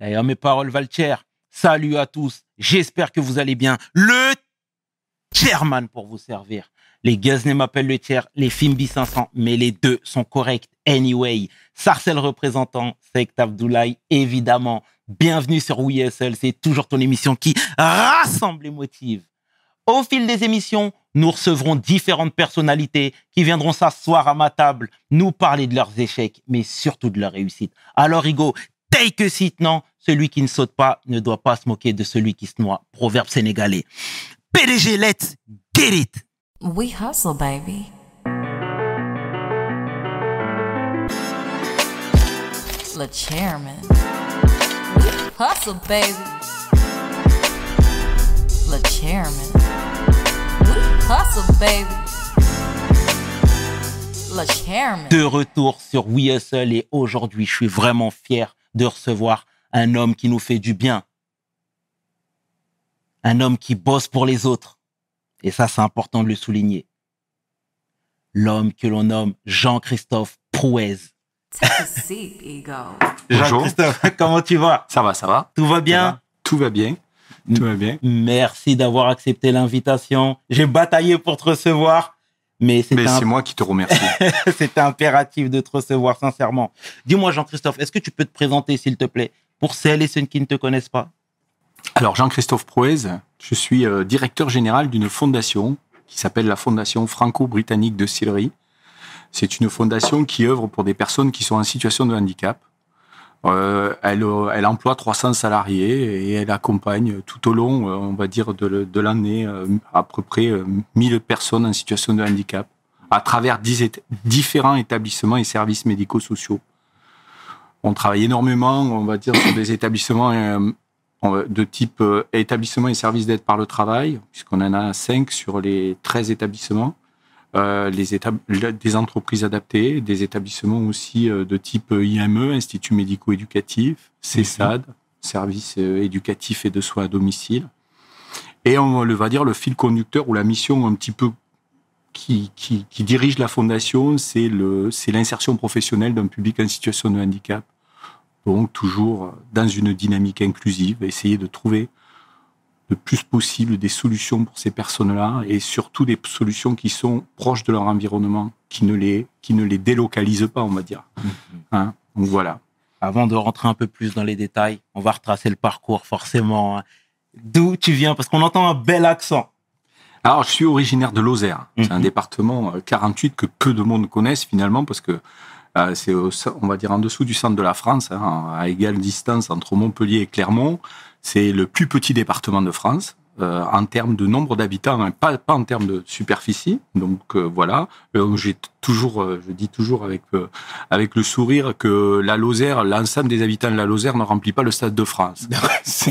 D'ailleurs, mes paroles valent cher. Salut à tous. J'espère que vous allez bien. Le chairman pour vous servir. Les Guzney m'appellent le tiers, les Fimbi 500, mais les deux sont corrects anyway. Sarcel représentant, Sekt Abdoulaye, évidemment. Bienvenue sur WeSL, c'est toujours ton émission qui rassemble et motive. Au fil des émissions, nous recevrons différentes personnalités qui viendront s'asseoir à ma table, nous parler de leurs échecs, mais surtout de leurs réussites. Alors, Hugo, take a seat, non Celui qui ne saute pas ne doit pas se moquer de celui qui se noie. Proverbe sénégalais. PDG, let's get it We hustle, baby. Le chairman. We hustle, baby. Le chairman. We hustle, baby. Le chairman. De retour sur We Hustle et aujourd'hui, je suis vraiment fier de recevoir un homme qui nous fait du bien. Un homme qui bosse pour les autres. Et ça, c'est important de le souligner. L'homme que l'on nomme Jean-Christophe Prouez. Jean-Christophe, comment tu vas? Ça va, ça va Tout va bien? va Tout va bien. Tout va bien. Merci d'avoir accepté l'invitation. J'ai bataillé pour te recevoir, mais c'est moi qui te remercie. c'était impératif de te recevoir, sincèrement. Dis-moi, Jean-Christophe, est-ce que tu peux te présenter, s'il te plaît, pour celles et ceux qui ne te connaissent pas? Alors, Jean-Christophe Proez, je suis euh, directeur général d'une fondation qui s'appelle la Fondation franco-britannique de Sillery. C'est une fondation qui œuvre pour des personnes qui sont en situation de handicap. Euh, elle, euh, elle emploie 300 salariés et elle accompagne tout au long, euh, on va dire, de, l'année à peu près euh, 1000 personnes en situation de handicap à travers 10 éta- différents établissements et services médico-sociaux. On travaille énormément, on va dire, sur des établissements de type euh, établissement et services d'aide par le travail, puisqu'on en a 5 sur les 13 établissements. Euh, les des entreprises adaptées, des établissements aussi euh, de type IME, Institut médico-éducatif, CESAD, services euh, éducatifs et de soins à domicile. Et on va dire le fil conducteur ou la mission un petit peu qui, qui, dirige la fondation, c'est l'insertion professionnelle d'un public en situation de handicap. Donc toujours dans une dynamique inclusive, essayer de trouver le plus possible des solutions pour ces personnes-là et surtout des solutions qui sont proches de leur environnement, qui ne les qui ne les délocalisent pas, on va dire. Hein Donc voilà. Avant de rentrer un peu plus dans les détails, on va retracer le parcours, forcément. hein. D'où tu viens? Parce qu'on entend un bel accent. Alors, je suis originaire de Lozère. C'est un Mhm. département euh, 48 que peu de monde connaissent finalement parce que euh, c'est, on va dire, en dessous du centre de la France, hein, à égale distance entre Montpellier et Clermont. C'est le plus petit département de France euh, en termes de nombre d'habitants, hein, pas, pas en termes de superficie. Donc euh, voilà, Euh, j'ai toujours, euh, je dis toujours avec euh, avec le sourire que la Lozère, l'ensemble des habitants de la Lozère ne remplit pas le stade de France. Parce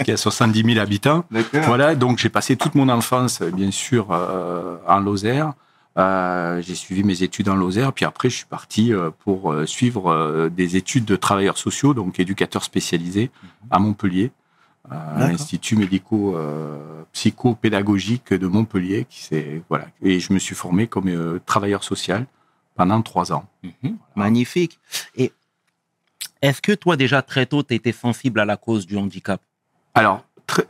qu'il y a 70 000 habitants. Voilà, donc j'ai passé toute mon enfance, bien sûr, euh, en Lozère. Euh, j'ai suivi mes études en Lozère, puis après je suis parti euh, pour euh, suivre des études de travailleurs sociaux, donc éducateur spécialisé à Montpellier, à l'Institut médico euh, psycho-pédagogique de Montpellier, qui voilà, et je me suis formé comme euh, travailleur social pendant trois ans. Magnifique. Et est-ce que toi, déjà, très tôt, tu étais sensible à la cause du handicap? Alors,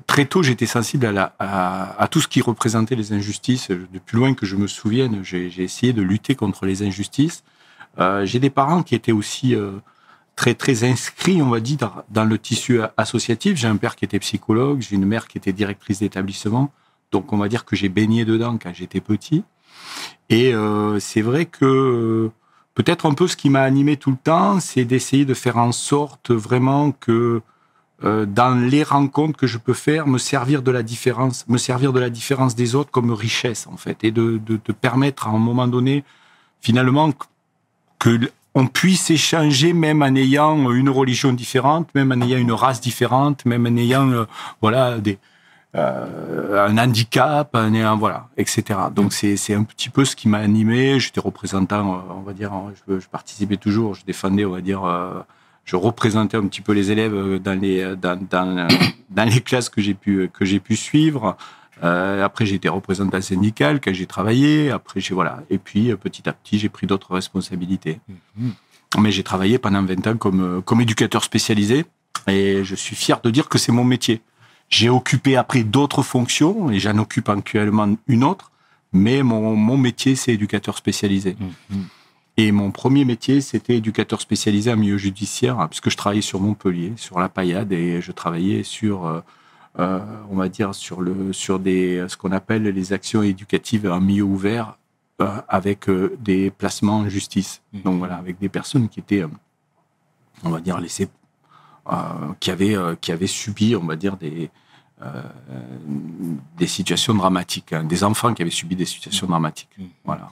très, tôt, j'étais sensible à, tout ce qui représentait les injustices. De plus loin que je me souvienne, j'ai essayé de lutter contre les injustices. Euh, j'ai des parents qui étaient aussi euh, très, très inscrits, on va dire, dans, le tissu associatif. J'ai un père qui était psychologue, j'ai une mère qui était directrice d'établissement. Donc, on va dire que j'ai baigné dedans quand j'étais petit. Et euh, c'est vrai que peut-être un peu ce qui m'a animé tout le temps, c'est d'essayer de faire en sorte vraiment que euh, dans les rencontres que je peux faire, me servir de la différence, me servir de la différence des autres comme richesse en fait, et de, de, permettre à un moment donné, finalement, que, on puisse échanger même en ayant une religion différente, même en ayant une race différente, même en ayant euh, voilà des euh, un handicap, un, un- voilà, etc. Donc c'est un petit peu ce qui m'a animé. J'étais représentant, on va dire, je participais toujours, je défendais, on va dire. Euh, je représentais un petit peu les élèves euh, dans les dans, dans, dans les classes que j'ai pu que j'ai pu suivre. Euh, après, j'ai été représentant syndical quand j'ai travaillé. Après, j'ai voilà. Et puis, euh, petit à petit, j'ai pris d'autres responsabilités. Mais j'ai travaillé pendant 20 ans comme euh, comme éducateur spécialisé Et je suis fier de dire que c'est mon métier. J'ai occupé après d'autres fonctions et j'en occupe actuellement une autre, mais mon, mon métier, c'est éducateur spécialisé. Mhm. Et mon premier métier, c'était éducateur spécialisé en milieu judiciaire, hein, puisque je travaillais sur Montpellier, sur la paillade, et je travaillais sur, euh, euh, on va dire, sur, le, sur des, ce qu'on appelle les actions éducatives en milieu ouvert, euh, avec euh, des placements en justice. Mhm. Donc voilà, avec des personnes qui étaient, on va dire, laissées, qui, avaient, qui avaient subi, on va dire, des, euh, des situations dramatiques, hein, des enfants qui avaient subi des situations dramatiques. Mhm. Voilà.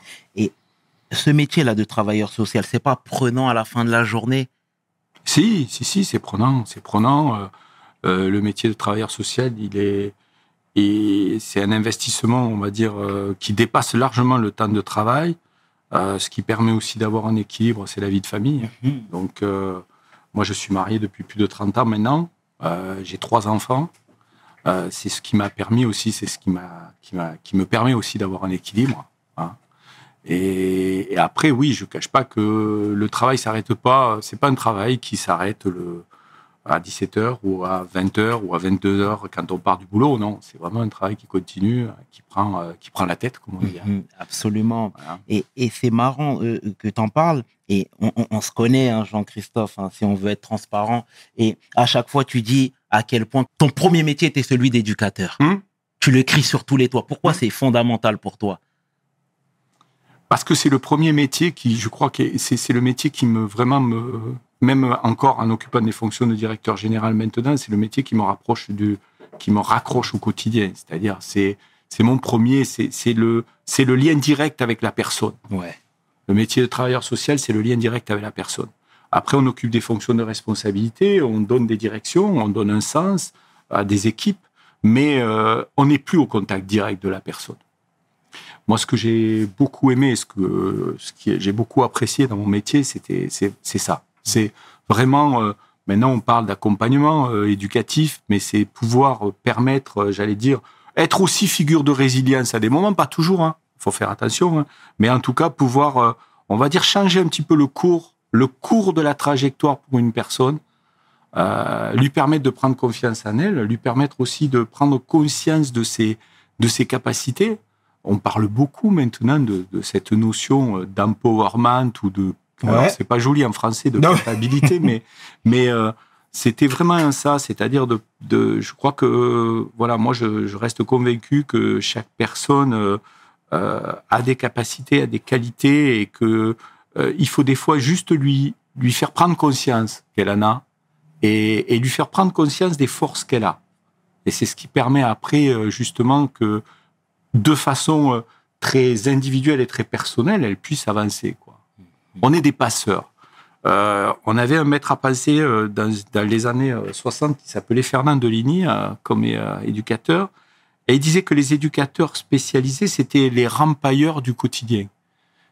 Ce métier-là de travailleur social, c'est pas prenant à la fin de la journée? Si, si, si, c'est prenant, c'est prenant. Euh, euh, le métier de travailleur social, il est, et c'est un investissement, on va dire, euh, qui dépasse largement le temps de travail. Ce qui permet aussi d'avoir un équilibre, c'est la vie de famille. Mhm. Donc, moi, je suis marié depuis plus de 30 ans maintenant. J'ai trois enfants. C'est ce qui m'a permis aussi, c'est ce qui qui me permet aussi d'avoir un équilibre. hein. Et, et après, oui, je cache pas que le travail s'arrête pas. C'est pas un travail qui s'arrête le à 17h ou à 20h ou à 22h quand on part du boulot. Non, c'est vraiment un travail qui continue, qui prend, euh, qui prend la tête, comme on dit. hein. Mhm, Absolument. Voilà. Et, et c'est marrant euh, que tu en parles. Et on, on- on se connaît, hein, Jean-Christophe, hein, si on veut être transparent. Et à chaque fois, tu dis à quel point ton premier métier était celui d'éducateur. Hum. Tu le cries sur tous les toits. Pourquoi c'est fondamental pour toi? Parce que c'est le premier métier qui, je crois que c'est le métier qui me vraiment me, même encore en occupant des fonctions de directeur général maintenant, c'est le métier qui me rapproche du, qui me raccroche au quotidien. C'est-à-dire, c'est c'est mon premier, c'est c'est le c'est le lien direct avec la personne. Ouais. Le métier de travailleur social, c'est le lien direct avec la personne. Après, on occupe des fonctions de responsabilité, on donne des directions, on donne un sens à des équipes, mais euh, on n'est plus au contact direct de la personne. Moi, ce que j'ai beaucoup aimé, ce que j'ai beaucoup apprécié dans mon métier, c'était c'est ça. C'est vraiment euh, maintenant on parle d'accompagnement euh, éducatif, mais c'est pouvoir euh, permettre, j'allais dire, être aussi figure de résilience à des moments, pas toujours. Hein, faut faire attention, hein, mais en tout cas pouvoir, on va dire, changer un petit peu le cours, le cours de la trajectoire pour une personne, lui permettre de prendre confiance en elle, lui permettre aussi de prendre conscience de ses de ses capacités. On parle beaucoup maintenant de, de cette notion euh, d'empowerment ou de Ouais. alors c'est pas joli en français de capacité, mais mais euh, c'était vraiment ça, c'est-à-dire de, de je crois que euh, voilà, moi je, je reste convaincu que chaque personne euh, a des capacités, a des qualités et que euh, il faut des fois juste lui lui faire prendre conscience qu'elle en a et, et lui faire prendre conscience des forces qu'elle a. Et c'est ce qui permet après justement que de façon euh, très individuelle et très personnelle, elle puisse avancer. Quoi. On est des passeurs. Euh, on avait un maître à penser euh, dans, dans les années euh, 60 qui s'appelait Fernand Deligny euh, comme éducateur. Et il disait que les éducateurs spécialisés, c'était les rampailleurs du quotidien.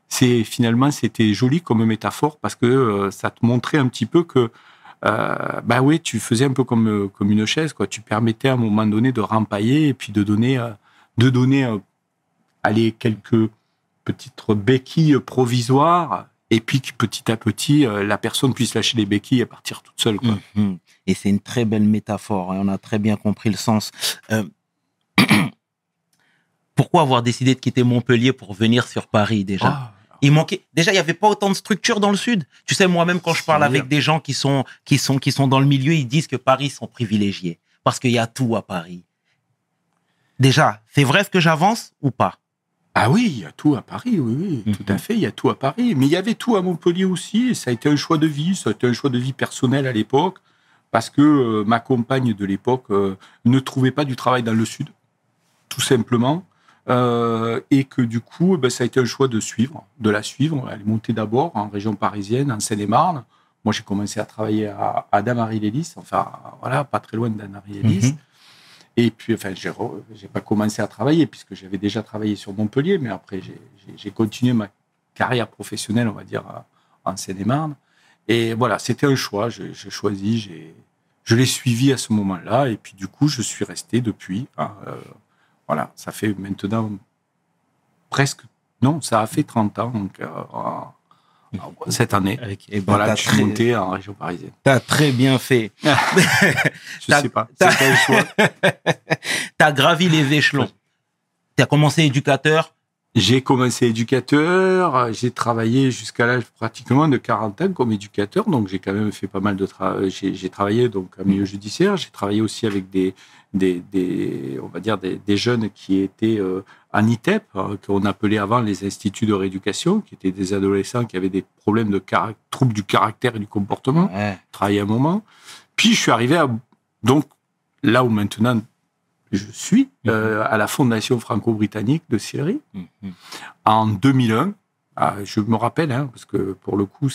C'est finalement c'était joli comme métaphore parce que ça te montrait un petit peu que bah oui, tu faisais un peu comme comme une chaise quoi. Tu permettais à un moment donné de rampailler et puis de donner de donner euh, aller quelques petites béquilles provisoires et puis que petit à petit euh, la personne puisse lâcher les béquilles et partir toute seule quoi. Mhm. Et c'est une très belle métaphore. Et on a très bien compris le sens. Euh, Pourquoi avoir décidé de quitter Montpellier pour venir sur Paris déjà? Ah, Il manquait. Déjà, il y avait pas autant de structures dans le sud? Tu sais, moi-même, quand je parle avec des gens qui sont qui sont qui sont dans le milieu, ils disent que Paris sont privilégiés parce qu'il y a tout à Paris. Déjà, c'est vrai ce que j'avance ou pas? Ah oui, il y a tout à Paris, oui, oui, Mhm. tout à fait, il y a tout à Paris. Mais il y avait tout à Montpellier aussi, et ça a été un choix de vie, ça a été un choix de vie personnel à l'époque, parce que euh, ma compagne de l'époque euh, ne trouvait pas du travail dans le Sud, tout simplement, euh, et que du coup, ben, ça a été un choix de suivre, de la suivre. Elle est montée d'abord en région parisienne, en Seine-et-Marne. Moi, j'ai commencé à travailler à, à Damary-les-Lys, enfin, voilà, pas très loin de Damary-les-Lys. Mhm. Et puis, enfin, j'ai j'ai pas commencé à travailler puisque j'avais déjà travaillé sur Montpellier, mais après, j'ai- continué ma carrière professionnelle, on va dire, en Seine-et-Marne. Et voilà, c'était un choix. J'ai choisi, je l'ai suivi à ce moment-là. Et puis, du coup, je suis resté depuis. hein, euh, voilà, ça fait maintenant presque. Non, ça a fait 30 ans. Euh, cette année. Ok, ben, Voilà, je suis très- monté en région parisienne. T'as très bien fait. Je sais pas. t'as- C'est pas le choix. T'as gravi les échelons. T'as commencé éducateur? J'ai commencé éducateur, j'ai travaillé jusqu'à l'âge pratiquement de 40 ans comme éducateur, donc j'ai quand même fait pas mal de travail. J'ai j'ai travaillé donc en milieu judiciaire, j'ai travaillé aussi avec des, des, des- on va dire des, des jeunes qui étaient euh, en ITEP, hein, qu'on appelait avant les instituts de rééducation, qui étaient des adolescents qui avaient des problèmes de troubles du caractère et du comportement. Ouais. Travaillé un moment, puis je suis arrivé à donc là où maintenant je suis euh, à la Fondation franco-britannique de Sillery Mhm. en 2001. Ah, je me rappelle, hein, parce que pour le coup,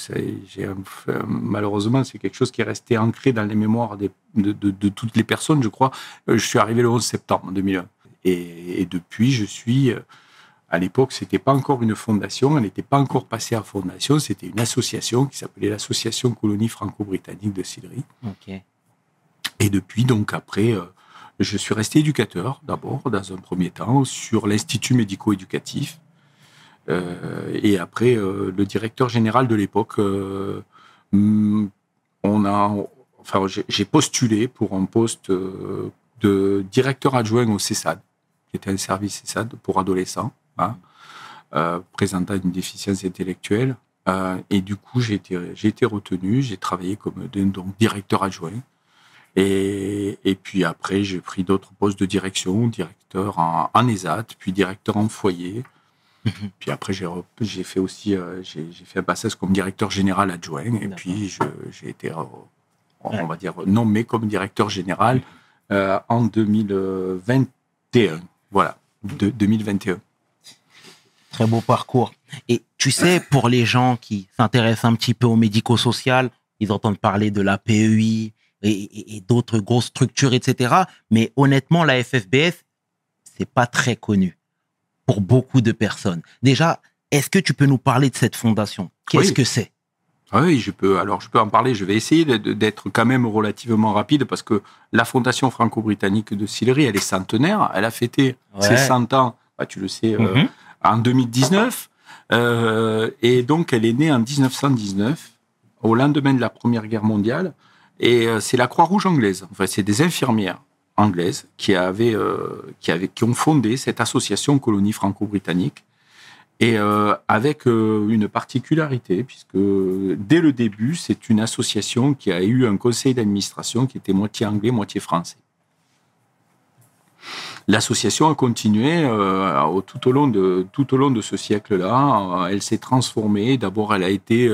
un- euh, malheureusement, c'est quelque chose qui est resté ancré dans les mémoires des- de, de- de toutes les personnes, je crois. Euh, Je suis arrivé le 11 septembre 2001. Et, et depuis, je suis... euh, À l'époque, c'était pas encore une fondation, elle n'était pas encore passée à fondation, c'était une association qui s'appelait l'Association Colonie Franco-Britannique de Sillery. Et depuis, donc, après, euh, je suis resté éducateur, d'abord, dans un premier temps, sur l'Institut médico-éducatif. Euh, et après, euh, le directeur général de l'époque, euh, on a, enfin, j'ai- postulé pour un poste de directeur adjoint au CESAD, qui était un service CESAD pour adolescents, hein, euh, présentant une déficience intellectuelle. Euh, et du coup, j'ai été, j'ai été retenu, j'ai travaillé comme donc, directeur adjoint. Et, et puis après, j'ai pris d'autres postes de direction, directeur en, en ESAT, puis directeur en foyer. puis après, j'ai j'ai fait aussi, euh, j'ai j'ai fait un passage comme directeur général adjoint. Et D'accord. puis, je- j'ai été, euh, on va dire, nommé comme directeur général en 2021. Voilà, de, 2021. Très beau parcours. Et tu sais, pour les gens qui s'intéressent un petit peu au médico-social, ils entendent parler de la PEI et, et- et d'autres grosses structures, etc. Mais honnêtement, la FFBS, c'est pas très connu pour beaucoup de personnes. Déjà, est-ce que tu peux nous parler de cette fondation? Qu'est-ce Oui. que c'est? Oui, je peux. Alors, je peux en parler. Je vais essayer d'être quand même relativement rapide parce que la Fondation franco-britannique de Sillery, elle est centenaire. Elle a fêté ses Ouais. 100 ans, bah, tu le sais, euh, Mhm. en 2019. Euh, et donc, elle est née en 1919, au lendemain de la Première Guerre mondiale. Et euh, c'est la Croix-Rouge anglaise. Enfin, c'est des infirmières anglaises qui, avaient, qui, avaient, qui ont fondé cette association colonie franco-britannique. Et euh, avec euh, une particularité, puisque dès le début, c'est une association qui a eu un conseil d'administration qui était moitié anglais, moitié français. L'association a continué euh, tout, au long de, tout au long de ce siècle-là. Euh, Elle s'est transformée. D'abord, elle a été,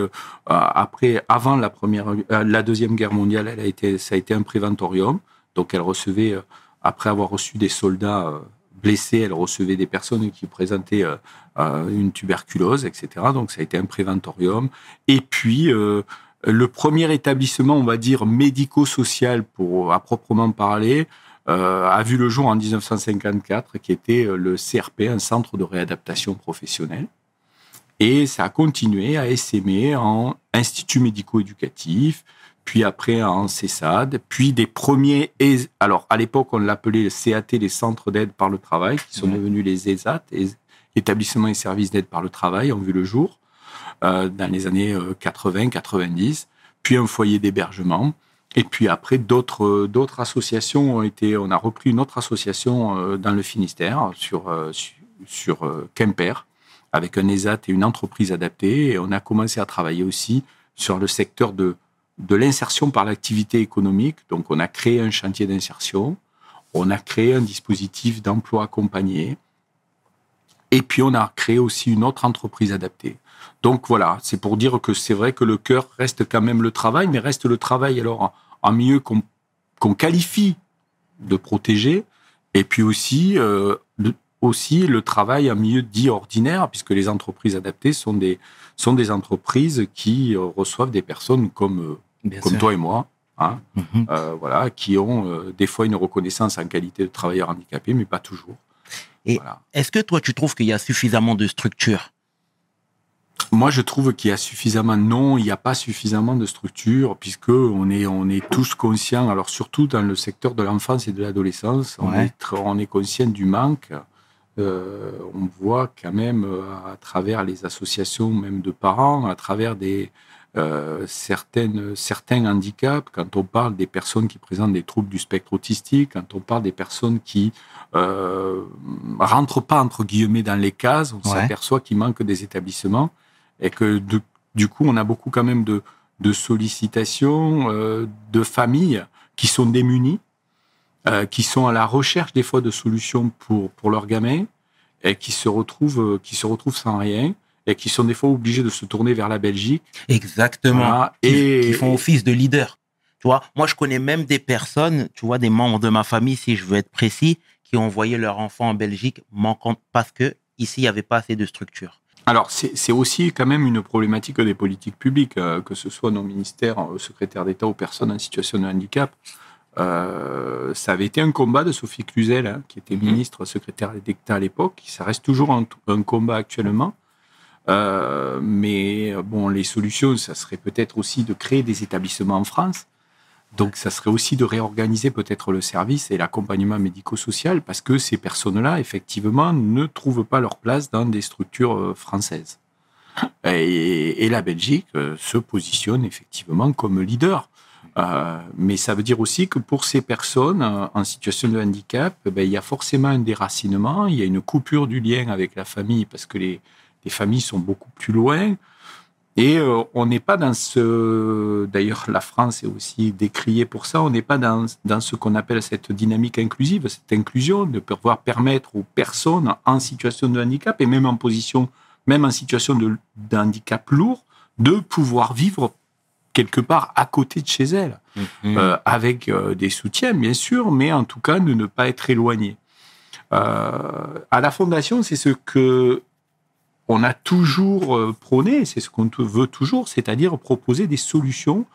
après, avant la, première, la Deuxième Guerre mondiale, elle a été, ça a été un préventorium. Donc, elle recevait, après avoir reçu des soldats blessés, elle recevait des personnes qui présentaient euh, euh, une tuberculose, etc. Donc, ça a été un préventorium. Et puis, euh, le premier établissement, on va dire, médico-social, pour, à proprement parler, a vu le jour en 1954, qui était le CRP, un centre de réadaptation professionnelle. Et ça a continué à essaimer en institut médico-éducatif, puis après en CESAD, puis des premiers. Alors, à l'époque, on l'appelait le CAT, les centres d'aide par le travail, qui sont Ouais. devenus les ESAT, établissements et services d'aide par le travail, ont vu le jour euh, dans les années 80-90, puis un foyer d'hébergement. Et puis après, d'autres euh, d'autres associations ont été. On a repris une autre association euh, dans le Finistère, sur, euh, sur, sur, euh, Quimper, avec un ESAT et une entreprise adaptée. Et on a commencé à travailler aussi sur le secteur de, de l'insertion par l'activité économique. Donc, on a créé un chantier d'insertion, on a créé un dispositif d'emploi accompagné, et puis on a créé aussi une autre entreprise adaptée. Donc voilà, c'est pour dire que c'est vrai que le cœur reste quand même le travail, mais reste le travail alors en, milieu qu'on qualifie de protéger, et puis aussi, euh, le, aussi le travail en milieu dit ordinaire, puisque les entreprises adaptées sont des, sont des entreprises qui euh, reçoivent des personnes comme, euh, Bien comme sûr. toi et moi, hein, Mhm. euh, voilà, qui ont euh, des fois une reconnaissance en qualité de travailleur handicapé, mais pas toujours. Et- Voilà. Est-ce que toi, tu trouves qu'il y a suffisamment de structures Moi, je trouve qu'il y a suffisamment, non, il n'y a pas suffisamment de structures, puisque on est, on est tous conscients, alors surtout dans le secteur de l'enfance et de l'adolescence, on, est, on est conscient du manque euh, on voit quand même à travers les associations même de parents, à travers des, euh, certaines, certains handicaps, quand on parle des personnes qui présentent des troubles du spectre autistique, quand on parle des personnes qui euh, rentrent pas entre guillemets dans les cases, on Ouais. s'aperçoit qu'il manque des établissements et que de- du coup on a beaucoup quand même de, de sollicitations euh, de familles qui sont démunies, euh, qui sont à la recherche des fois de solutions pour pour leurs gamins et qui se retrouvent qui se retrouvent sans rien et qui sont des fois obligés de se tourner vers la Belgique Exactement. Voilà. Et- qui font office de leader. Tu vois, moi, je connais même des personnes, tu vois, des membres de ma famille, si je veux être précis, qui ont envoyé leur enfant en Belgique manquant parce que ici, il n'y avait pas assez de structure. Alors, c'est aussi quand même une problématique des politiques publiques, euh, que ce soit nos ministères, euh, secrétaires d'État aux personnes en situation de handicap. Euh, ça avait été un combat de Sophie Cluzel, hein, qui était ministre secrétaire d'État à l'époque. Ça reste toujours un, un combat actuellement. Euh, mais euh, bon, les solutions, ça serait peut-être aussi de créer des établissements en France. Donc, ça serait aussi de réorganiser peut-être le service et l'accompagnement médico-social parce que ces personnes-là, effectivement, ne trouvent pas leur place dans des structures euh, françaises. Et, la Belgique se positionne effectivement comme leader. Mais ça veut dire aussi que pour ces personnes en situation de handicap, ben, il y a forcément un déracinement, il y a une coupure du lien avec la famille parce que les, les familles sont beaucoup plus loin. Et euh, on n'est pas dans ce. D'ailleurs, la France est aussi décriée pour ça. On n'est pas dans, dans ce qu'on appelle cette dynamique inclusive, cette inclusion, de pouvoir permettre aux personnes en situation de handicap et même en position, même en situation de, handicap lourd, de pouvoir vivre quelque part à côté de chez elles, euh, avec euh, des soutiens, bien sûr, mais en tout cas de ne pas être éloigné. À la Fondation, c'est ce que on a toujours euh, prôné, c'est ce qu'on veut toujours, c'est-à-dire proposer des solutions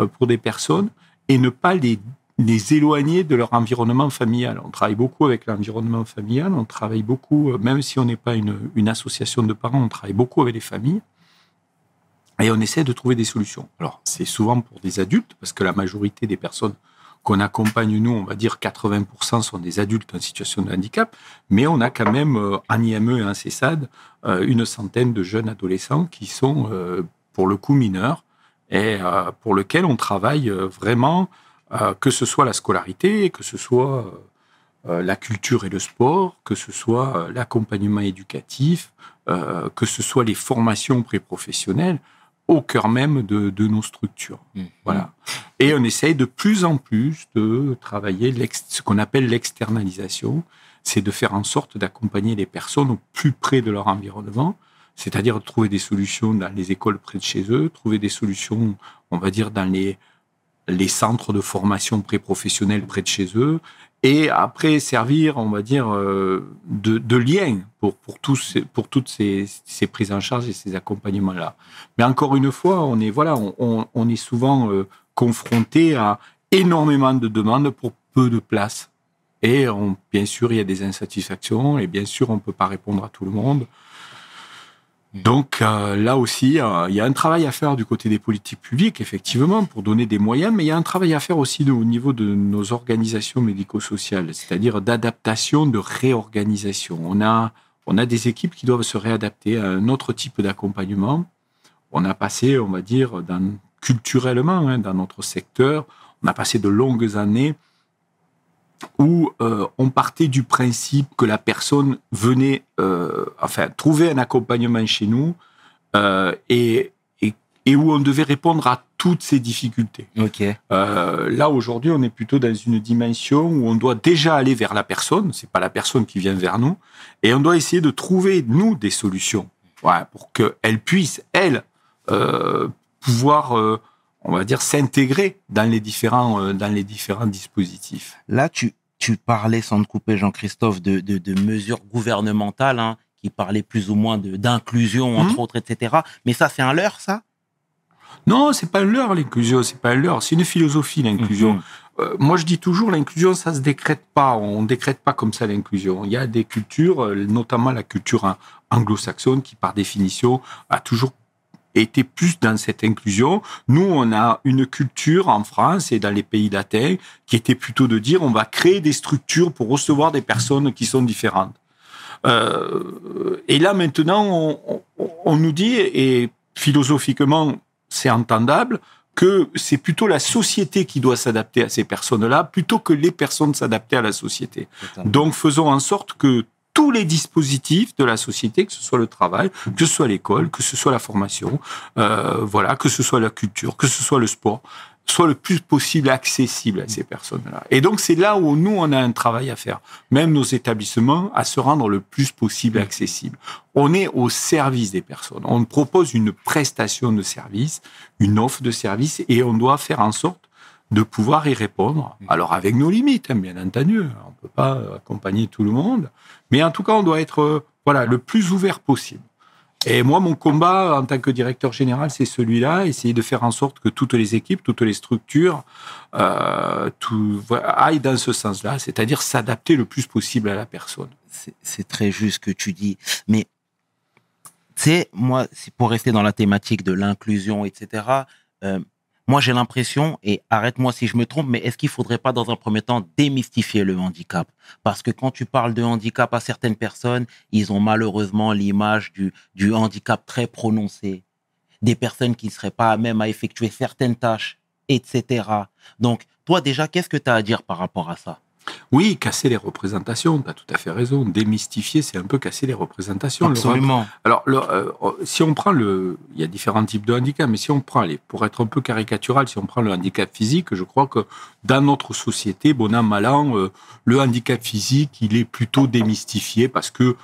euh, pour des personnes et ne pas les, les éloigner de leur environnement familial. On travaille beaucoup avec l'environnement familial, on travaille beaucoup, euh, même si on n'est pas une, une association de parents, on travaille beaucoup avec les familles et on essaie de trouver des solutions. Alors, c'est souvent pour des adultes, parce que la majorité des personnes qu'on accompagne, nous, on va dire 80% sont des adultes en situation de handicap, mais on a quand même euh, en IME et en CESAD euh, une centaine de jeunes adolescents qui sont, euh, pour le coup, mineurs et pour lesquels on travaille vraiment, que ce soit la scolarité, que ce soit la culture et le sport, que ce soit l'accompagnement éducatif, que ce soit les formations pré-professionnelles, au cœur même de, de nos structures. Mhm. Voilà. Et on essaye de plus en plus de travailler ce qu'on appelle l'externalisation, c'est de faire en sorte d'accompagner les personnes au plus près de leur environnement, c'est-à-dire trouver des solutions dans les écoles près de chez eux, trouver des solutions, on va dire, dans les, les centres de formation pré-professionnelle près de chez eux, et après servir, on va dire, euh, de, de lien pour, pour, tous, pour toutes ces, ces prises en charge et ces accompagnements-là. Mais encore une fois, on est, voilà, on, on- on est souvent euh, confronté à énormément de demandes pour peu de place. Et on, bien sûr, il y a des insatisfactions et bien sûr, on ne peut pas répondre à tout le monde. Donc euh, là aussi, euh, il y a un travail à faire du côté des politiques publiques, effectivement, pour donner des moyens, mais il y a un travail à faire aussi au niveau de nos organisations médico-sociales, c'est-à-dire d'adaptation, de réorganisation. On a, on a des équipes qui doivent se réadapter à un autre type d'accompagnement. On a passé, on va dire, dans, culturellement, hein, dans notre secteur, on a passé de longues années où euh, on partait du principe que la personne venait, euh, enfin, trouver un accompagnement chez nous euh, et, et, et où on devait répondre à toutes ces difficultés. Là, aujourd'hui, on est plutôt dans une dimension où on doit déjà aller vers la personne, c'est pas la personne qui vient vers nous, et on doit essayer de trouver, nous, des solutions pour qu'elle puisse, elle, pouvoir, on va dire, s'intégrer dans les différents, euh, dans les différents dispositifs. Là, tu, tu parlais, sans te couper, Jean-Christophe, de, de, de mesures gouvernementales hein, qui parlaient plus ou moins d'inclusion, entre Mhm. autres, etc. Mais ça, c'est un leurre, ça? Non, c'est pas un leurre l'inclusion, c'est pas un leurre, c'est une philosophie l'inclusion. Mhm. Euh, moi, je dis toujours, l'inclusion, ça se décrète pas. On décrète pas comme ça l'inclusion. Il y a des cultures, euh, notamment la culture anglo-saxonne, qui par définition a toujours été plus dans cette inclusion. Nous, on a une culture en France et dans les pays latins qui était plutôt de dire on va créer des structures pour recevoir des personnes qui sont différentes. Euh, et là, maintenant, on, on- on nous dit, et philosophiquement, c'est entendable, que c'est plutôt la société qui doit s'adapter à ces personnes-là, plutôt que les personnes s'adapter à la société. Donc, faisons en sorte que tous les dispositifs de la société, que ce soit le travail, que ce soit l'école, que ce soit la formation, euh, voilà, que ce soit la culture, que ce soit le sport, soient le plus possible accessibles à ces personnes-là. Et donc, c'est là où nous, on a un travail à faire. Même nos établissements, à se rendre le plus possible accessible. On est au service des personnes. On propose une prestation de service, une offre de service, et on doit faire en sorte de pouvoir y répondre. Alors avec nos limites, hein, bien entendu, on peut pas accompagner tout le monde, mais en tout cas, on doit être euh, voilà le plus ouvert possible. Et moi, mon combat en tant que directeur général, c'est celui-là, essayer de faire en sorte que toutes les équipes, toutes les structures euh, tout, aillent dans ce sens-là, c'est-à-dire s'adapter le plus possible à la personne. C'est- très juste ce que tu dis. Mais, tu sais, moi, pour rester dans la thématique de l'inclusion, etc., moi, j'ai l'impression, et arrête-moi si je me trompe, mais est-ce qu'il faudrait pas, dans un premier temps, démystifier le handicap? Parce que quand tu parles de handicap à certaines personnes, ils ont malheureusement l'image du, du handicap très prononcé, des personnes qui ne seraient pas à même à effectuer certaines tâches, etc. Donc, toi, déjà, qu'est-ce que tu as à dire par rapport à ça? Oui, casser les représentations, tu as tout à fait raison. Démystifier, c'est un peu casser les représentations. Le Absolument. Alors, le, euh, si on prend le, il y a différents types de handicap, mais si on prend, allez, pour être un peu caricatural, si on prend le handicap physique, je crois que dans notre société, bon an, mal an, euh, le handicap physique, il est plutôt démystifié parce que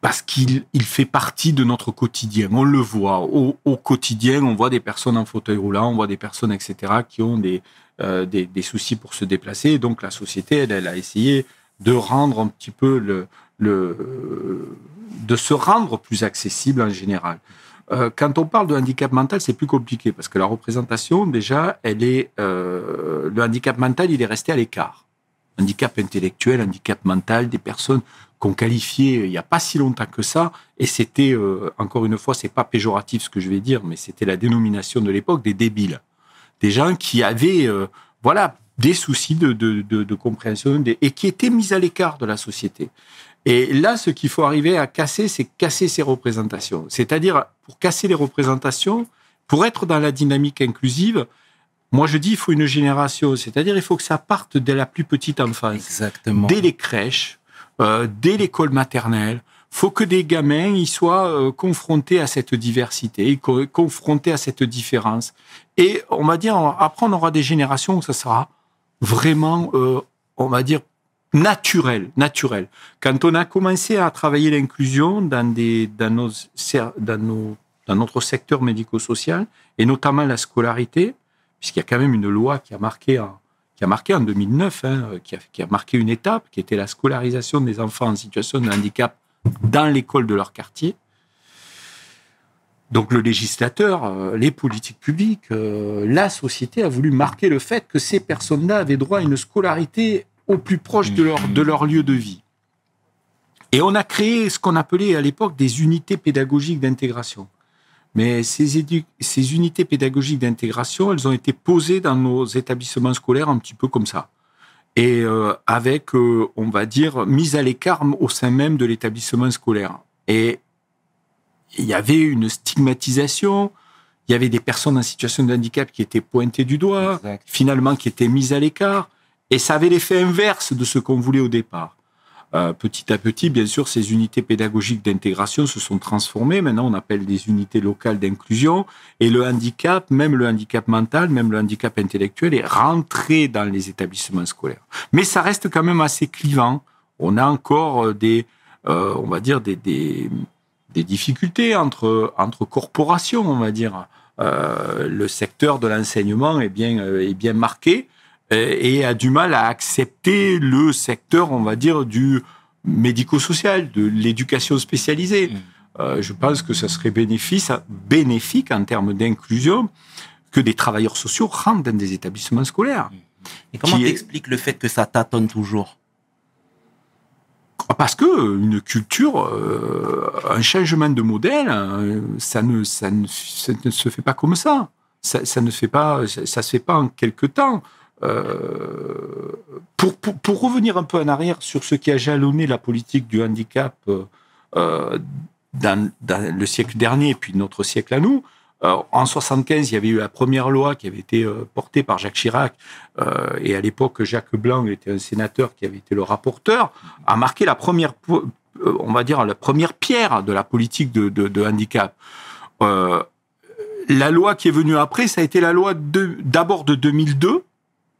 parce qu'il il fait partie de notre quotidien. On le voit au, au quotidien, on voit des personnes en fauteuil roulant, on voit des personnes, etc., qui ont des, des, des soucis pour se déplacer. Donc la société, elle, a essayé de rendre un petit peu le, de se rendre plus accessible en général. Euh, quand on parle de handicap mental, c'est plus compliqué parce que la représentation, déjà, elle est euh, le handicap mental, il est resté à l'écart. Handicap intellectuel, handicap mental, des personnes qu'on qualifiait il n'y a pas si longtemps que ça, et c'était euh, encore une fois, c'est pas péjoratif ce que je vais dire, mais c'était la dénomination de l'époque des débiles, des gens qui avaient euh, voilà des soucis de, de, de, de compréhension et qui étaient mis à l'écart de la société. Et là, ce qu'il faut arriver à casser, c'est casser ces représentations. C'est-à-dire, pour casser les représentations, pour être dans la dynamique inclusive, moi je dis, il faut une génération. C'est-à-dire, il faut que ça parte dès la plus petite enfance Exactement. dès les crèches, euh, dès l'école maternelle. Faut que des gamins ils soient euh, confrontés à cette diversité, co- confrontés à cette différence. Et on va dire, après, on aura des générations où ça sera vraiment, euh, on va dire, naturel, naturel. Quand on a commencé à travailler l'inclusion dans, des, dans, nos, dans, dans notre secteur médico-social, et notamment la scolarité, puisqu'il y a quand même une loi qui a marqué en, qui a marqué en 2009, hein, qui, a, qui a marqué une étape, qui était la scolarisation des enfants en situation de handicap dans l'école de leur quartier. Donc le législateur, euh, les politiques publiques, euh, la société a voulu marquer le fait que ces personnes-là avaient droit à une scolarité au plus proche de leur, lieu de vie. Et on a créé ce qu'on appelait à l'époque des unités pédagogiques d'intégration. Mais ces, ces unités pédagogiques d'intégration, elles ont été posées dans nos établissements scolaires un petit peu comme ça. Et euh, avec, euh, on va dire, mise à l'écart au sein même de l'établissement scolaire. Et il y avait une stigmatisation, il y avait des personnes en situation de handicap qui étaient pointées du doigt, Exact. finalement qui étaient mises à l'écart. Et ça avait l'effet inverse de ce qu'on voulait au départ. Euh, petit à petit, bien sûr, ces unités pédagogiques d'intégration se sont transformées. Maintenant, on appelle des unités locales d'inclusion. Et le handicap, même le handicap mental, même le handicap intellectuel, est rentré dans les établissements scolaires. Mais ça reste quand même assez clivant. On a encore euh, des, euh, on va dire, des, des, difficultés entre, entre corporations, on va dire. Le secteur de l'enseignement est bien, est bien marqué et a du mal à accepter le secteur, on va dire, du médico-social, de l'éducation spécialisée. Mm. Euh, je pense que ça serait bénéfice, bénéfique en termes d'inclusion que des travailleurs sociaux rentrent dans des établissements scolaires. Et comment est- t'expliques le fait que ça tâtonne toujours? Parce que une culture, euh, un changement de modèle, euh, ça ne, ça ne, ça ne se fait pas comme ça. Ça, ça ne se fait pas, ça, se fait pas en quelque temps. Euh, pour, pour, pour revenir un peu en arrière sur ce qui a jalonné la politique du handicap euh, dans, le siècle dernier et puis notre siècle à nous, euh, en 75, il y avait eu la première loi qui avait été portée par Jacques Chirac, et à l'époque, Jacques Blanc était un sénateur qui avait été le rapporteur, a marqué la première, on va dire, la première pierre de la politique de, de- handicap. La loi qui est venue après, ça a été la loi d'abord de 2002.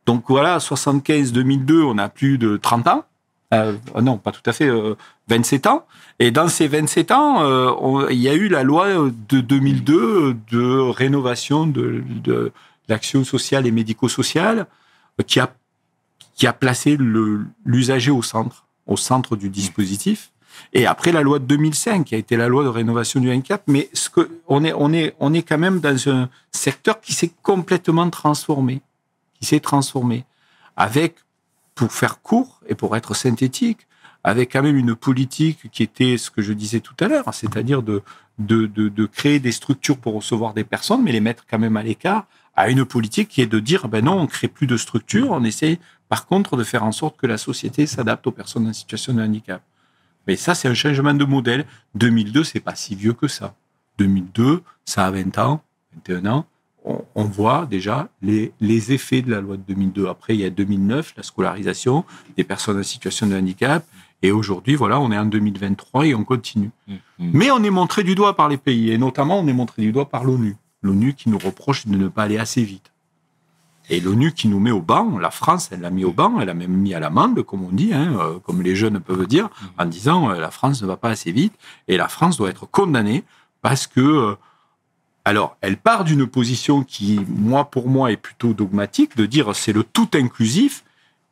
Donc voilà, 75-2002, on a plus de 30 ans. Euh, non, pas tout à fait, euh, 27 ans. Et dans ces 27 ans, euh, il y a eu la loi de 2002 de rénovation de, de l'action sociale et médico-sociale euh, qui a, qui a placé l'usager au centre, au centre du dispositif. Et après la loi de 2005, qui a été la loi de rénovation du handicap, mais ce que, on, est, on, est, on est quand même dans un secteur qui s'est complètement transformé, qui s'est transformé, avec, pour faire court et pour être synthétique, avec quand même une politique qui était ce que je disais tout à l'heure, c'est-à-dire de, de, de, créer des structures pour recevoir des personnes, mais les mettre quand même à l'écart, à une politique qui est de dire, ben non, on crée plus de structures, on essaie par contre de faire en sorte que la société s'adapte aux personnes en situation de handicap. Mais ça, c'est un changement de modèle. 2002, c'est pas si vieux que ça. 2002, ça a 20 ans, 21 ans. On, on voit déjà les, les effets de la loi de 2002. Après, il y a 2009, la scolarisation des personnes en situation de handicap. Et aujourd'hui, voilà, on est en 2023 et on continue. Mhm. Mais on est montré du doigt par les pays, et notamment on est montré du doigt par l'ONU. L'ONU qui nous reproche de ne pas aller assez vite. Et l'ONU qui nous met au banc, la France, elle l'a mis au banc, elle a même mis à l'amende, comme on dit, hein, euh, comme les jeunes peuvent dire, en disant euh, la France ne va pas assez vite, et la France doit être condamnée parce que, euh, alors, elle part d'une position qui, moi, pour moi, est plutôt dogmatique, de dire c'est le tout inclusif,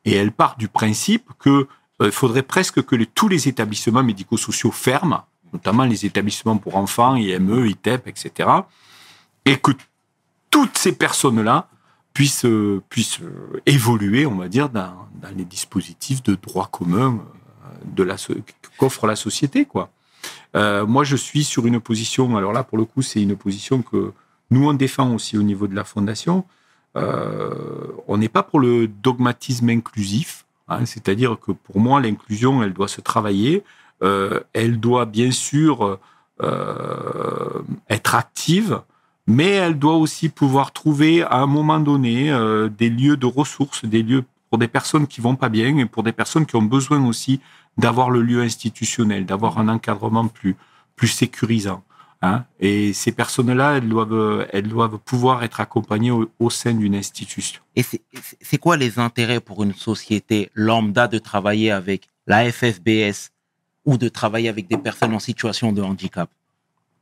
et elle part du principe que euh, faudrait presque que tous les établissements médico-sociaux ferment, notamment les établissements pour enfants, IME, ITEP, etc., et que toutes ces personnes-là puissent, euh, puissent euh, évoluer, on va dire, dans, les dispositifs de droit commun euh, qu'offre la société, quoi. Euh, moi, je suis sur une position. Alors là, pour le coup, c'est une position que nous on défend aussi au niveau de la fondation. Euh, on n'est pas pour le dogmatisme inclusif, hein, c'est-à-dire que pour moi, l'inclusion, elle doit se travailler. Euh, elle doit bien sûr être active, mais elle doit aussi pouvoir trouver à un moment donné des lieux de ressources, des lieux pour des personnes qui vont pas bien et pour des personnes qui ont besoin aussi d'avoir le lieu institutionnel, d'avoir un encadrement plus, plus sécurisant. Hein. Et ces personnes-là, elles doivent, elles doivent pouvoir être accompagnées au, au sein d'une institution. Et c'est- quoi les intérêts pour une société lambda de travailler avec la FFBS ou de travailler avec des personnes en situation de handicap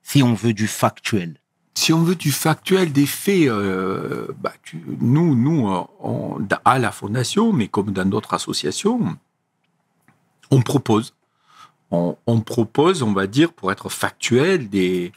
Si on veut du factuel? Si on veut du factuel, des faits, euh, bah, nous, nous euh, à la Fondation, mais comme dans d'autres associations, on propose. On, propose, on va dire, pour être factuel, des,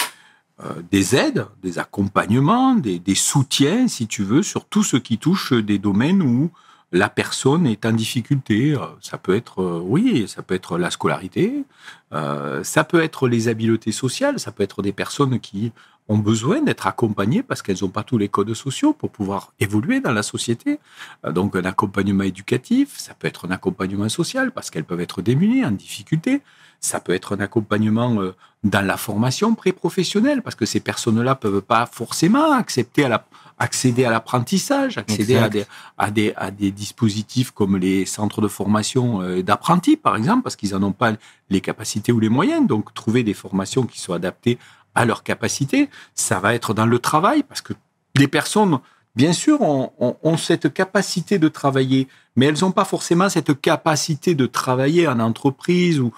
euh, des aides, des accompagnements, des, soutiens, si tu veux, sur tout ce qui touche des domaines où la personne est en difficulté. Ça peut être, oui, ça peut être la scolarité, ça peut être les habiletés sociales, ça peut être des personnes qui ont besoin d'être accompagnées parce qu'elles n'ont pas tous les codes sociaux pour pouvoir évoluer dans la société. Euh, Donc un accompagnement éducatif, ça peut être un accompagnement social parce qu'elles peuvent être démunies, en difficulté. Ça peut être un accompagnement euh, dans la formation pré-professionnelle parce que ces personnes-là peuvent pas forcément accepter à la, accéder à l'apprentissage, accéder à des, à, des, à des dispositifs comme les centres de formation euh, d'apprentis, par exemple, parce qu'ils n'en ont pas les capacités ou les moyens. Donc, trouver des formations qui soient adaptées à leurs capacités, ça va être dans le travail, parce que les personnes, bien sûr, ont, ont- ont cette capacité de travailler, mais elles n'ont pas forcément cette capacité de travailler en entreprise ou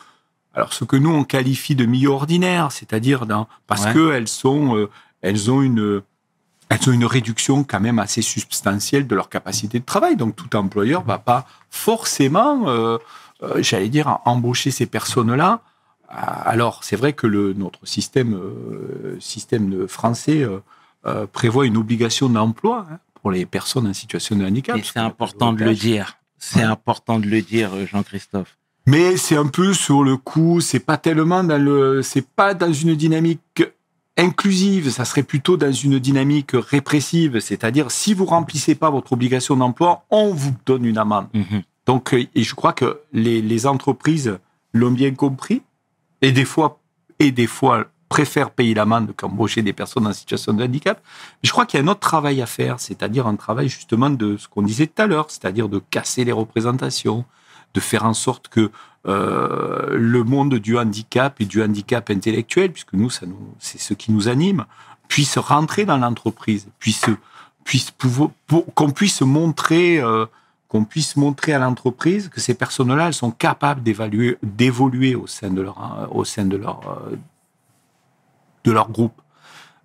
alors ce que nous on qualifie de milieu ordinaire, c'est-à-dire parce Ouais. que elles sont, euh, elles ont une elles ont une réduction quand même assez substantielle de leur capacité de travail. Donc tout employeur va pas forcément, euh, euh, j'allais dire, embaucher ces personnes-là. Alors c'est vrai que le, notre système, euh, système français euh, euh, prévoit une obligation d'emploi hein, pour les personnes en situation de handicap. Et c'est important de le dire. C'est Ouais. important de le dire, Jean-Christophe. Mais c'est un peu sur le coup, c'est pas tellement dans le, c'est pas dans une dynamique inclusive, ça serait plutôt dans une dynamique répressive, c'est-à-dire si vous remplissez pas votre obligation d'emploi, on vous donne une amende. Mhm. Donc, et je crois que les, les entreprises l'ont bien compris et des fois, et des fois préfèrent payer l'amende qu'embaucher des personnes en situation de handicap. Je crois qu'il y a un autre travail à faire, c'est-à-dire un travail justement de ce qu'on disait tout à l'heure, c'est-à-dire de casser les représentations, de faire en sorte que euh, le monde du handicap et du handicap intellectuel, puisque nous, c'est ce qui nous anime, puisse rentrer dans l'entreprise, puisse, puisse pouvoir, qu'on puisse montrer, euh, qu'on puisse montrer à l'entreprise que ces personnes-là, elles sont capables d'évaluer, d'évoluer au sein de leur, euh, au sein de leur, euh, de leur groupe.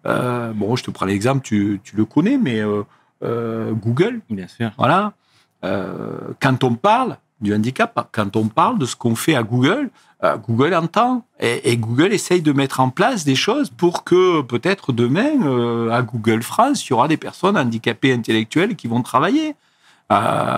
Euh, bon, je te prends l'exemple, tu, tu le connais, mais euh, euh, Google, Bien sûr. voilà. Quand on parle du handicap, quand on parle de ce qu'on fait à Google, Google entend et, et Google essaye de mettre en place des choses pour que peut-être demain, à Google France, il y aura des personnes handicapées intellectuelles qui vont travailler. Euh,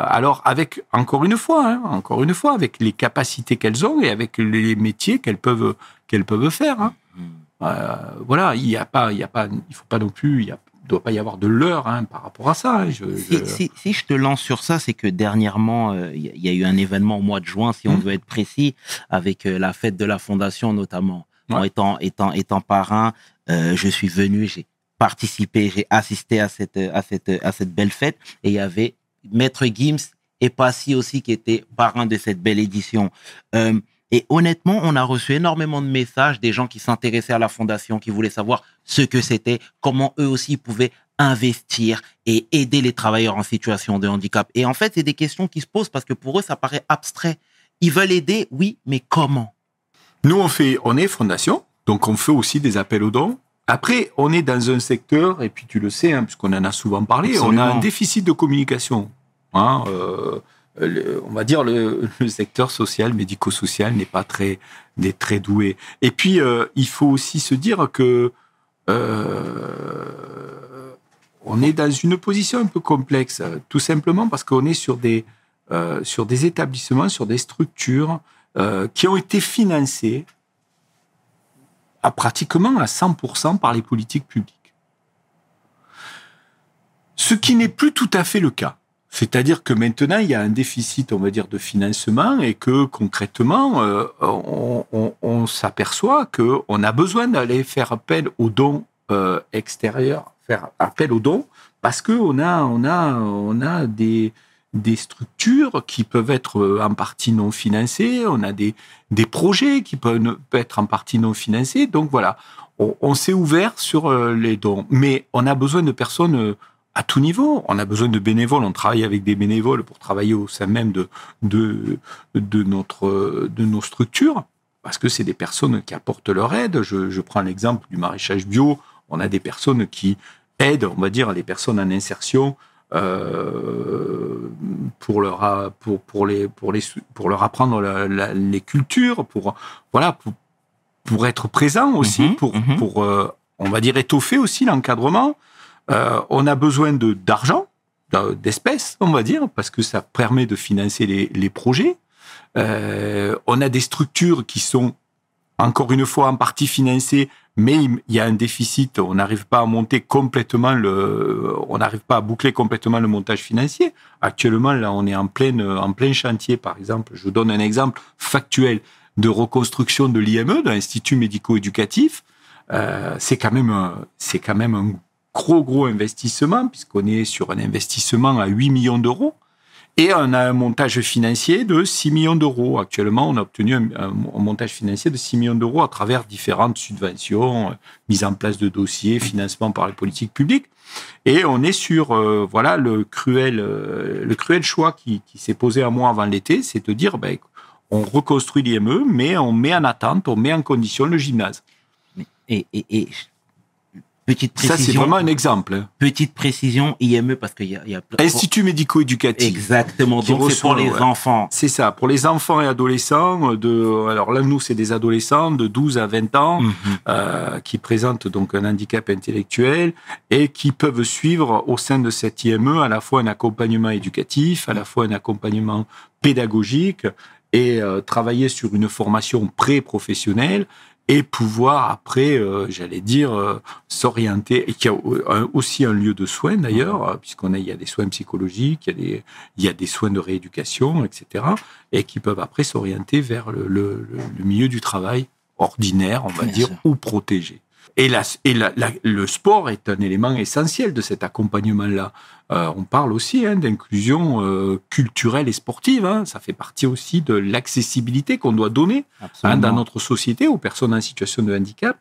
alors, avec encore une fois, hein, encore une fois, avec les capacités qu'elles ont et avec les métiers qu'elles peuvent qu'elles peuvent faire. hein. Mhm. Euh, voilà, il y a pas, il y a pas, il faut pas non plus, il a- doit pas y avoir de leurre hein, par rapport à ça. Je- je- Si, si- si je te lance sur ça, c'est que dernièrement, euh, il y, a- il y a eu un événement au mois de juin, si on Mhm. veut être précis, avec euh, la fête de la Fondation notamment. Ouais. En étant, étant, étant parrain, je suis venu, j'ai participé, j'ai assisté à cette, à, cette, à cette belle fête et il y avait Maître Gims et Passy aussi qui étaient parrains de cette belle édition. Euh, et honnêtement, on a reçu énormément de messages des gens qui s'intéressaient à la fondation, qui voulaient savoir ce que c'était, comment eux aussi pouvaient investir et aider les travailleurs en situation de handicap. Et en fait, c'est des questions qui se posent parce que pour eux, ça paraît abstrait. Ils veulent aider, oui, mais comment? Nous, on fait, on est fondation, donc on fait aussi des appels aux dons. Après, on est dans un secteur, et puis tu le sais, hein, puisqu'on en a souvent parlé, on a un déficit de communication. Hein, euh, le- on va dire le, le secteur social, médico-social n'est pas très, n'est très doué. Et puis, euh, il faut aussi se dire que euh, on est dans une position un peu complexe, tout simplement parce qu'on est sur des, sur des établissements, sur des structures qui ont été financés à pratiquement à 100% par les politiques publiques. Ce qui n'est plus tout à fait le cas. C'est-à-dire que maintenant, il y a un déficit, on va dire, de financement et que concrètement, euh, on, on- on s'aperçoit qu'on a besoin d'aller faire appel aux dons euh, extérieurs, faire appel aux dons, parce qu'on a, a des, des structures qui peuvent être euh, en partie non financées, on a des, des projets qui peuvent être en partie non financés. Donc voilà, on, s'est ouvert sur euh, les dons. Mais on a besoin de personnes euh, à tout niveau. On a besoin de bénévoles. On travaille avec des bénévoles pour travailler au sein même de, de, de, notre, de nos structures. Parce que c'est des personnes qui apportent leur aide. Je, je prends l'exemple du maraîchage bio. On a des personnes qui aident, on va dire, les personnes en insertion pour leur pour pour les pour les pour leur apprendre la- la- les cultures pour voilà pour, pour être présent aussi Mhm, pour mhm. pour euh, on va dire étoffer aussi l'encadrement Euh, on a besoin de d'argent d'a- d'espèces on va dire parce que ça permet de financer les, les projets Euh, on a des structures qui sont encore une fois en partie financées mais il y a un déficit, on n'arrive pas à monter complètement le, boucler complètement le montage financier. Actuellement, là, on est en plein, chantier, par exemple. Je vous donne un exemple factuel de reconstruction de l'IME, de l'Institut médico-éducatif. Euh, c'est quand même, c'est quand même un gros, gros investissement, puisqu'on est sur un investissement à 8 millions d'euros. Et on a un montage financier de 6 millions d'euros. Actuellement, on a obtenu un, montage financier de 6 millions d'euros à travers différentes subventions, euh, mise en place de dossiers, financement par les politiques publiques. Et on est sur euh, voilà le cruel, euh, le cruel choix qui, s'est posé à moi avant l'été, c'est de dire ben, on reconstruit l'IME, mais on met en attente, on met en condition le gymnase. et, et petite Ça, c'est vraiment un exemple. hein. petite précision IME parce qu'il y a, y a Institut médico-éducatif. Exactement. Donc c'est pour les ouais. enfants. C'est ça, pour les enfants et adolescents, de, alors là, nous, c'est des adolescents de 12 à 20 ans Mhm. euh, qui présentent donc un handicap intellectuel et qui peuvent suivre au sein de cette IME à la fois un accompagnement éducatif, à la fois un accompagnement pédagogique et euh, travailler sur une formation pré-professionnelle et pouvoir après, euh, j'allais dire, euh, s'orienter, et qu'il y a aussi un lieu de soins d'ailleurs, puisqu'on a, il y a des soins psychologiques, il y a des, il y a des soins de rééducation, etc., et qui peuvent après s'orienter vers le, le- le- le milieu du travail ordinaire, on va Bien dire, sûr. ou protégé. Et, la, et la- la- le sport est un élément essentiel de cet accompagnement-là. Euh, on parle aussi hein, d'inclusion euh, culturelle et sportive. hein. Ça fait partie aussi de l'accessibilité qu'on doit donner hein, dans notre société aux personnes en situation de handicap.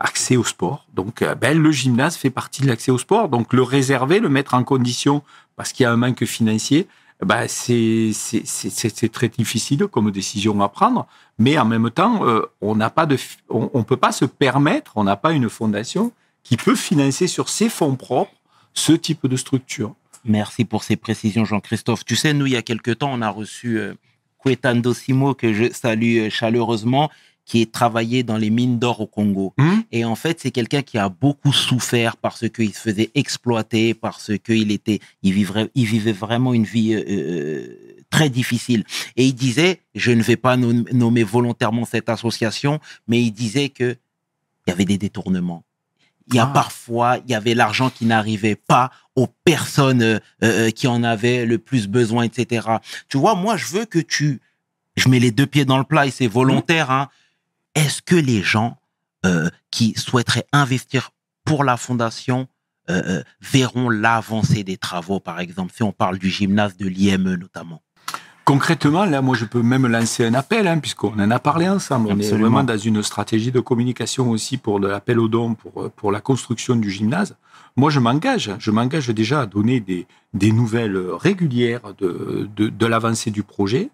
Accès au sport. Donc, euh, ben, le gymnase fait partie de l'accès au sport. Donc, le réserver, le mettre en condition parce qu'il y a un manque financier, ben, c'est très difficile comme décision à prendre. Mais en même temps, euh, on n'a pas de, on, on peut pas se permettre, on n'a pas une fondation qui peut financer sur ses fonds propres ce type de structure. Merci pour ces précisions, Jean-Christophe. Tu sais, nous, il y a quelque temps, on a reçu euh, Kwetan Simo, que je salue euh, chaleureusement, qui est travaillé dans les mines d'or au Congo. Hum Et en fait, c'est quelqu'un qui a beaucoup souffert parce qu'il se faisait exploiter, parce qu'il était, il vivrait, il vivait vraiment une vie euh, euh, très difficile. Et il disait, je ne vais pas nom- nommer volontairement cette association, mais il disait que il y avait des détournements. Il y a Ah. parfois, il y avait l'argent qui n'arrivait pas aux personnes euh, euh, qui en avaient le plus besoin, etc. Tu vois, moi, je veux que tu, je mets les deux pieds dans le plat et c'est volontaire. Hein. Est-ce que les gens euh, qui souhaiteraient investir pour la fondation euh, euh, verront l'avancée des travaux, par exemple, si on parle du gymnase de l'IME notamment? Concrètement, là, moi, je peux même lancer un appel, hein, puisqu'on en a parlé ensemble. On est vraiment dans une stratégie de communication aussi pour de l'appel aux dons, pour, pour la construction du gymnase. Moi, je m'engage. Je m'engage déjà à donner des, des nouvelles régulières de, de, de l'avancée du projet.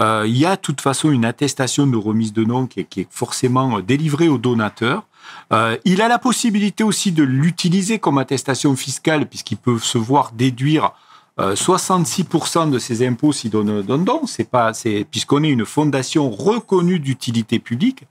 Euh, il y a de toute façon une attestation de remise de nom qui est, forcément délivrée aux donateurs. Euh, il a la possibilité aussi de l'utiliser comme attestation fiscale, puisqu'il peut se voir déduire euh, 66% de ses impôts s'il donne un don. C'est pas, c'est puisqu'on est une fondation reconnue d'utilité publique.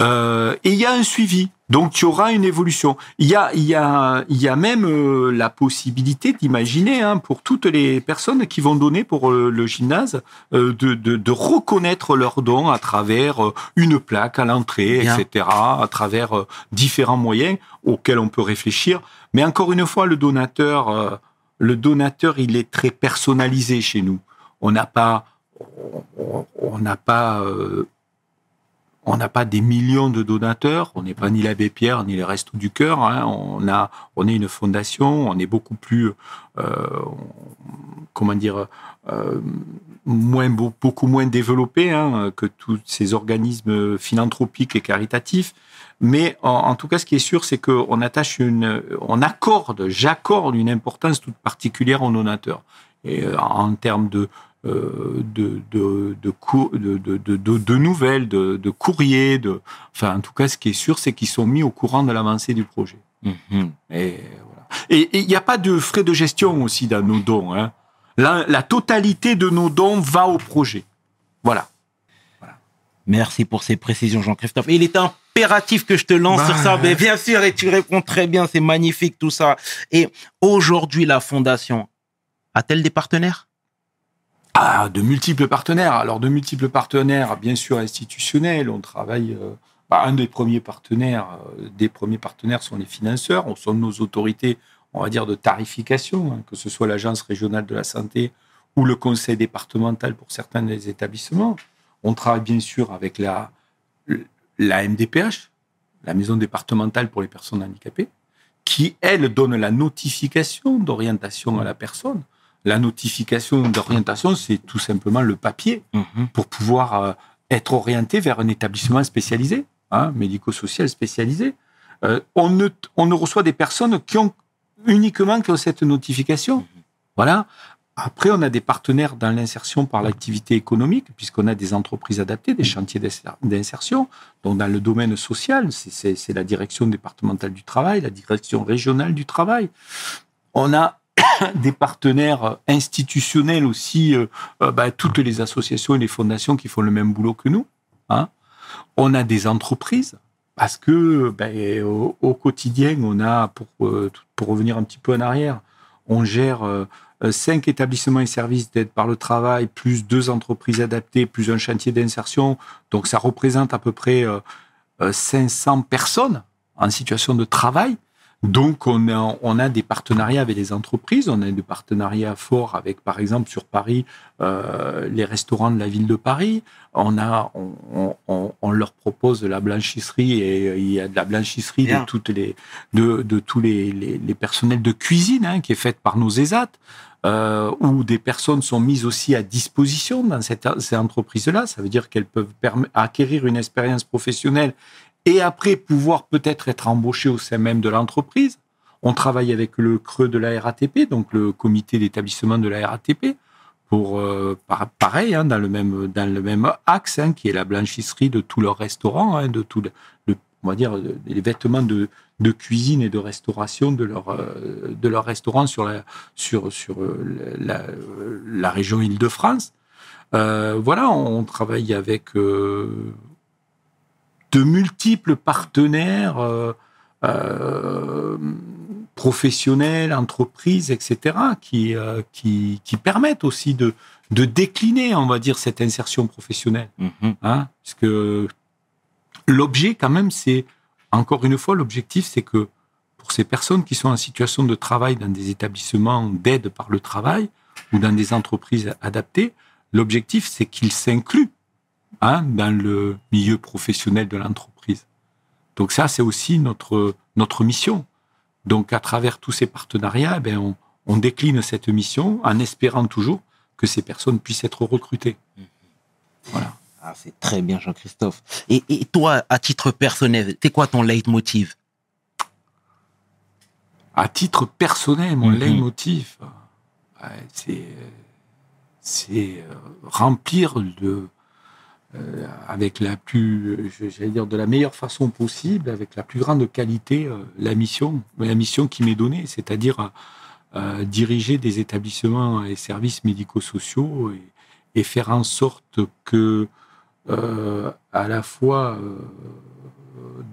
Euh, et il y a un suivi. Donc, il y aura une évolution. Il y a, il y a, il y a même euh, la possibilité d'imaginer, hein, pour toutes les personnes qui vont donner pour euh, le gymnase, euh, de, de, de reconnaître leurs dons à travers une plaque à l'entrée, etc., à travers différents moyens auxquels on peut réfléchir. Mais encore une fois, le donateur, le donateur, il est très personnalisé chez nous. On n'a pas, on- on n'a pas, euh, on n'a pas des millions de donateurs. On n'est pas ni l'abbé Pierre ni les Restos du Cœur. hein. On a, on est une fondation. On est beaucoup plus, euh, comment dire, euh, moins, beau- beaucoup moins développé hein, que tous ces organismes philanthropiques et caritatifs. Mais en, tout cas, ce qui est sûr, c'est qu'on attache une, on accorde, j'accorde une importance toute particulière aux donateurs. Et euh, en termes de, de, de, de, de, de, de, de- de nouvelles, de, de courriers, de, enfin, en tout cas, ce qui est sûr, c'est qu'ils sont mis au courant de l'avancée du projet. Mhm. Et voilà. Il n'y a pas de frais de gestion aussi dans nos dons. Hein. La, la totalité de nos dons va au projet. Voilà. Merci pour ces précisions, Jean-Christophe. Il est impératif que je te lance Bah, sur ça, mais bien sûr, et tu réponds très bien, c'est magnifique tout ça. Et aujourd'hui, la fondation a-t-elle des partenaires? Ah, de multiples partenaires. Alors, de multiples partenaires, bien sûr, institutionnels. On travaille. euh, bah, un des premiers partenaires, euh, des premiers partenaires sont les financeurs. On sont nos autorités, on va dire, de tarification, hein, que ce soit l'agence régionale de la santé ou le conseil départemental pour certains des établissements. On travaille bien sûr avec la, la MDPH, la maison départementale pour les personnes handicapées, qui, elle, donne la notification d'orientation à la personne. La notification d'orientation, c'est tout simplement le papier Mhm. pour pouvoir euh, être orienté vers un établissement spécialisé, hein, médico-social spécialisé. Euh, on, ne, on ne reçoit des personnes qui ont uniquement qui ont cette notification. Voilà. Après, on a des partenaires dans l'insertion par l'activité économique, puisqu'on a des entreprises adaptées, des chantiers d'inser- d'insertion. Donc, dans le domaine social, c'est la direction départementale du travail, la direction régionale du travail. On a des partenaires institutionnels aussi, euh, euh, bah, toutes les associations et les fondations qui font le même boulot que nous. hein. On a des entreprises, parce que ben, au, quotidien, on a, pour, euh, pour revenir un petit peu en arrière, on gère cinq établissements et services d'aide par le travail, plus deux entreprises adaptées, plus un chantier d'insertion. Donc ça représente à peu près euh, euh, 500 personnes en situation de travail. Donc, on a, on a des partenariats avec les entreprises. On a des partenariats forts avec, par exemple, sur Paris, euh, les restaurants de la ville de Paris. On a, on, on, on leur propose de la blanchisserie et il y a de la blanchisserie Bien. de toutes les, de, de tous les, les, les personnels de cuisine hein, qui est faite par nos ESAT. Euh, où des personnes sont mises aussi à disposition dans cette, ces entreprises-là. Ça veut dire qu'elles peuvent acquérir une expérience professionnelle et après pouvoir peut-être être embauchées au sein même de l'entreprise. On travaille avec le creux de la RATP, donc le comité d'établissement de la RATP, pour euh, par- pareil hein, dans le même dans le même axe hein, qui est la blanchisserie de tous leurs restaurants, hein, de tout le, on va dire les vêtements de, cuisine et de restauration de leur euh, de leurs restaurants sur la sur sur euh, la, la région Île-de-France. Euh, voilà, on travaille avec euh, de multiples partenaires euh, euh, professionnels, entreprises, etc., qui, euh, qui, qui permettent aussi de, de décliner, on va dire, cette insertion professionnelle. Mhm. Hein, parce que l'objet, quand même, c'est, encore une fois, l'objectif, c'est que pour ces personnes qui sont en situation de travail dans des établissements d'aide par le travail ou dans des entreprises adaptées, l'objectif, c'est qu'ils s'incluent hein, dans le milieu professionnel de l'entreprise. Donc ça, c'est aussi notre, notre mission. Donc à travers tous ces partenariats, eh ben, on, on décline cette mission en espérant toujours que ces personnes puissent être recrutées. Voilà. Ah, c'est très bien, Jean-Christophe. Et, et toi, à titre personnel, c'est quoi ton leitmotiv? À titre personnel, mon Mhm. leitmotiv, ouais, c'est c'est euh, remplir de euh, avec la plus, je- j'allais dire de la meilleure façon possible, avec la plus grande qualité, euh, la mission, la mission qui m'est donnée, c'est-à-dire euh, diriger des établissements et services médico-sociaux et, faire en sorte que euh, à la fois euh,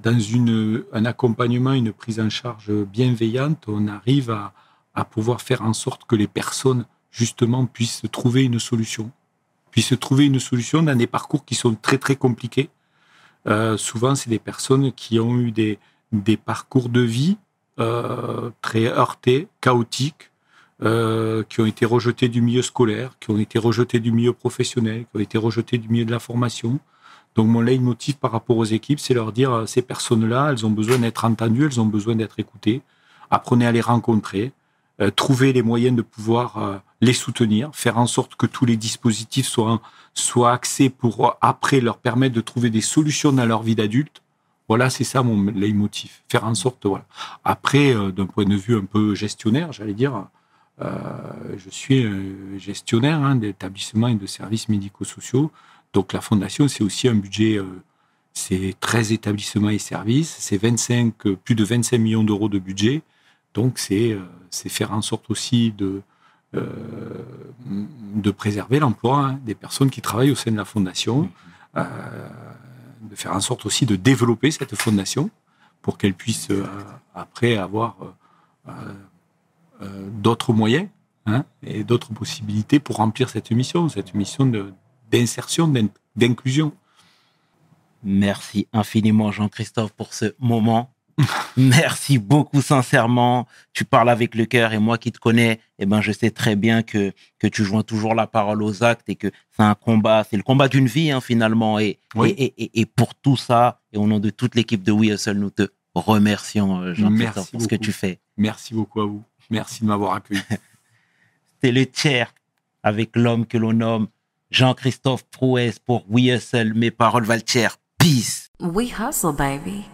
dans une, un accompagnement, une prise en charge bienveillante, on arrive à pouvoir faire en sorte que les personnes, justement, puissent trouver une solution. Puissent trouver une solution dans des parcours qui sont très, très compliqués. Euh, souvent, c'est des personnes qui ont eu des, des parcours de vie euh, très heurtés, chaotiques, euh, qui ont été rejetés du milieu scolaire, qui ont été rejetés du milieu professionnel, qui ont été rejetés du milieu de la formation. Donc mon leitmotiv par rapport aux équipes, c'est leur dire, ces personnes-là, elles ont besoin d'être entendues, elles ont besoin d'être écoutées. Apprenez à les rencontrer, euh, trouvez les moyens de pouvoir euh, les soutenir, faire en sorte que tous les dispositifs soient, soient axés pour après leur permettre de trouver des solutions dans leur vie d'adulte. Voilà, c'est ça mon leitmotiv. Faire en sorte, voilà. Après, euh, d'un point de vue un peu gestionnaire, j'allais dire, je suis gestionnaire hein, d'établissements et de services médico-sociaux. Donc la fondation, c'est aussi un budget, c'est 13 établissements et services, c'est 25, euh, plus de 25 millions d'euros de budget. Donc c'est euh, c'est faire en sorte aussi de, euh, de préserver l'emploi hein, des personnes qui travaillent au sein de la fondation, euh, de faire en sorte aussi de développer cette fondation pour qu'elle puisse après avoir d'autres moyens hein, et d'autres possibilités pour remplir cette mission, cette mission d'insertion, d'in- d'inclusion. Merci infiniment, Jean-Christophe, pour ce moment. Merci beaucoup, sincèrement. Tu parles avec le cœur et moi qui te connais, eh ben, je sais très bien que, que tu joins toujours la parole aux actes et que c'est un combat, c'est le combat d'une vie, hein, finalement. Et, Oui. et, et, pour tout ça, et au nom de toute l'équipe de We Hustle, nous te remercions, euh, Jean-Christophe, Merci pour ce que beaucoup. tu fais. Merci beaucoup à vous. Merci de m'avoir accueilli. C'est le tiers avec l'homme que l'on nomme Jean-Christophe Prouès pour We Hustle. Mes paroles valent tiers. Peace. We hustle, baby.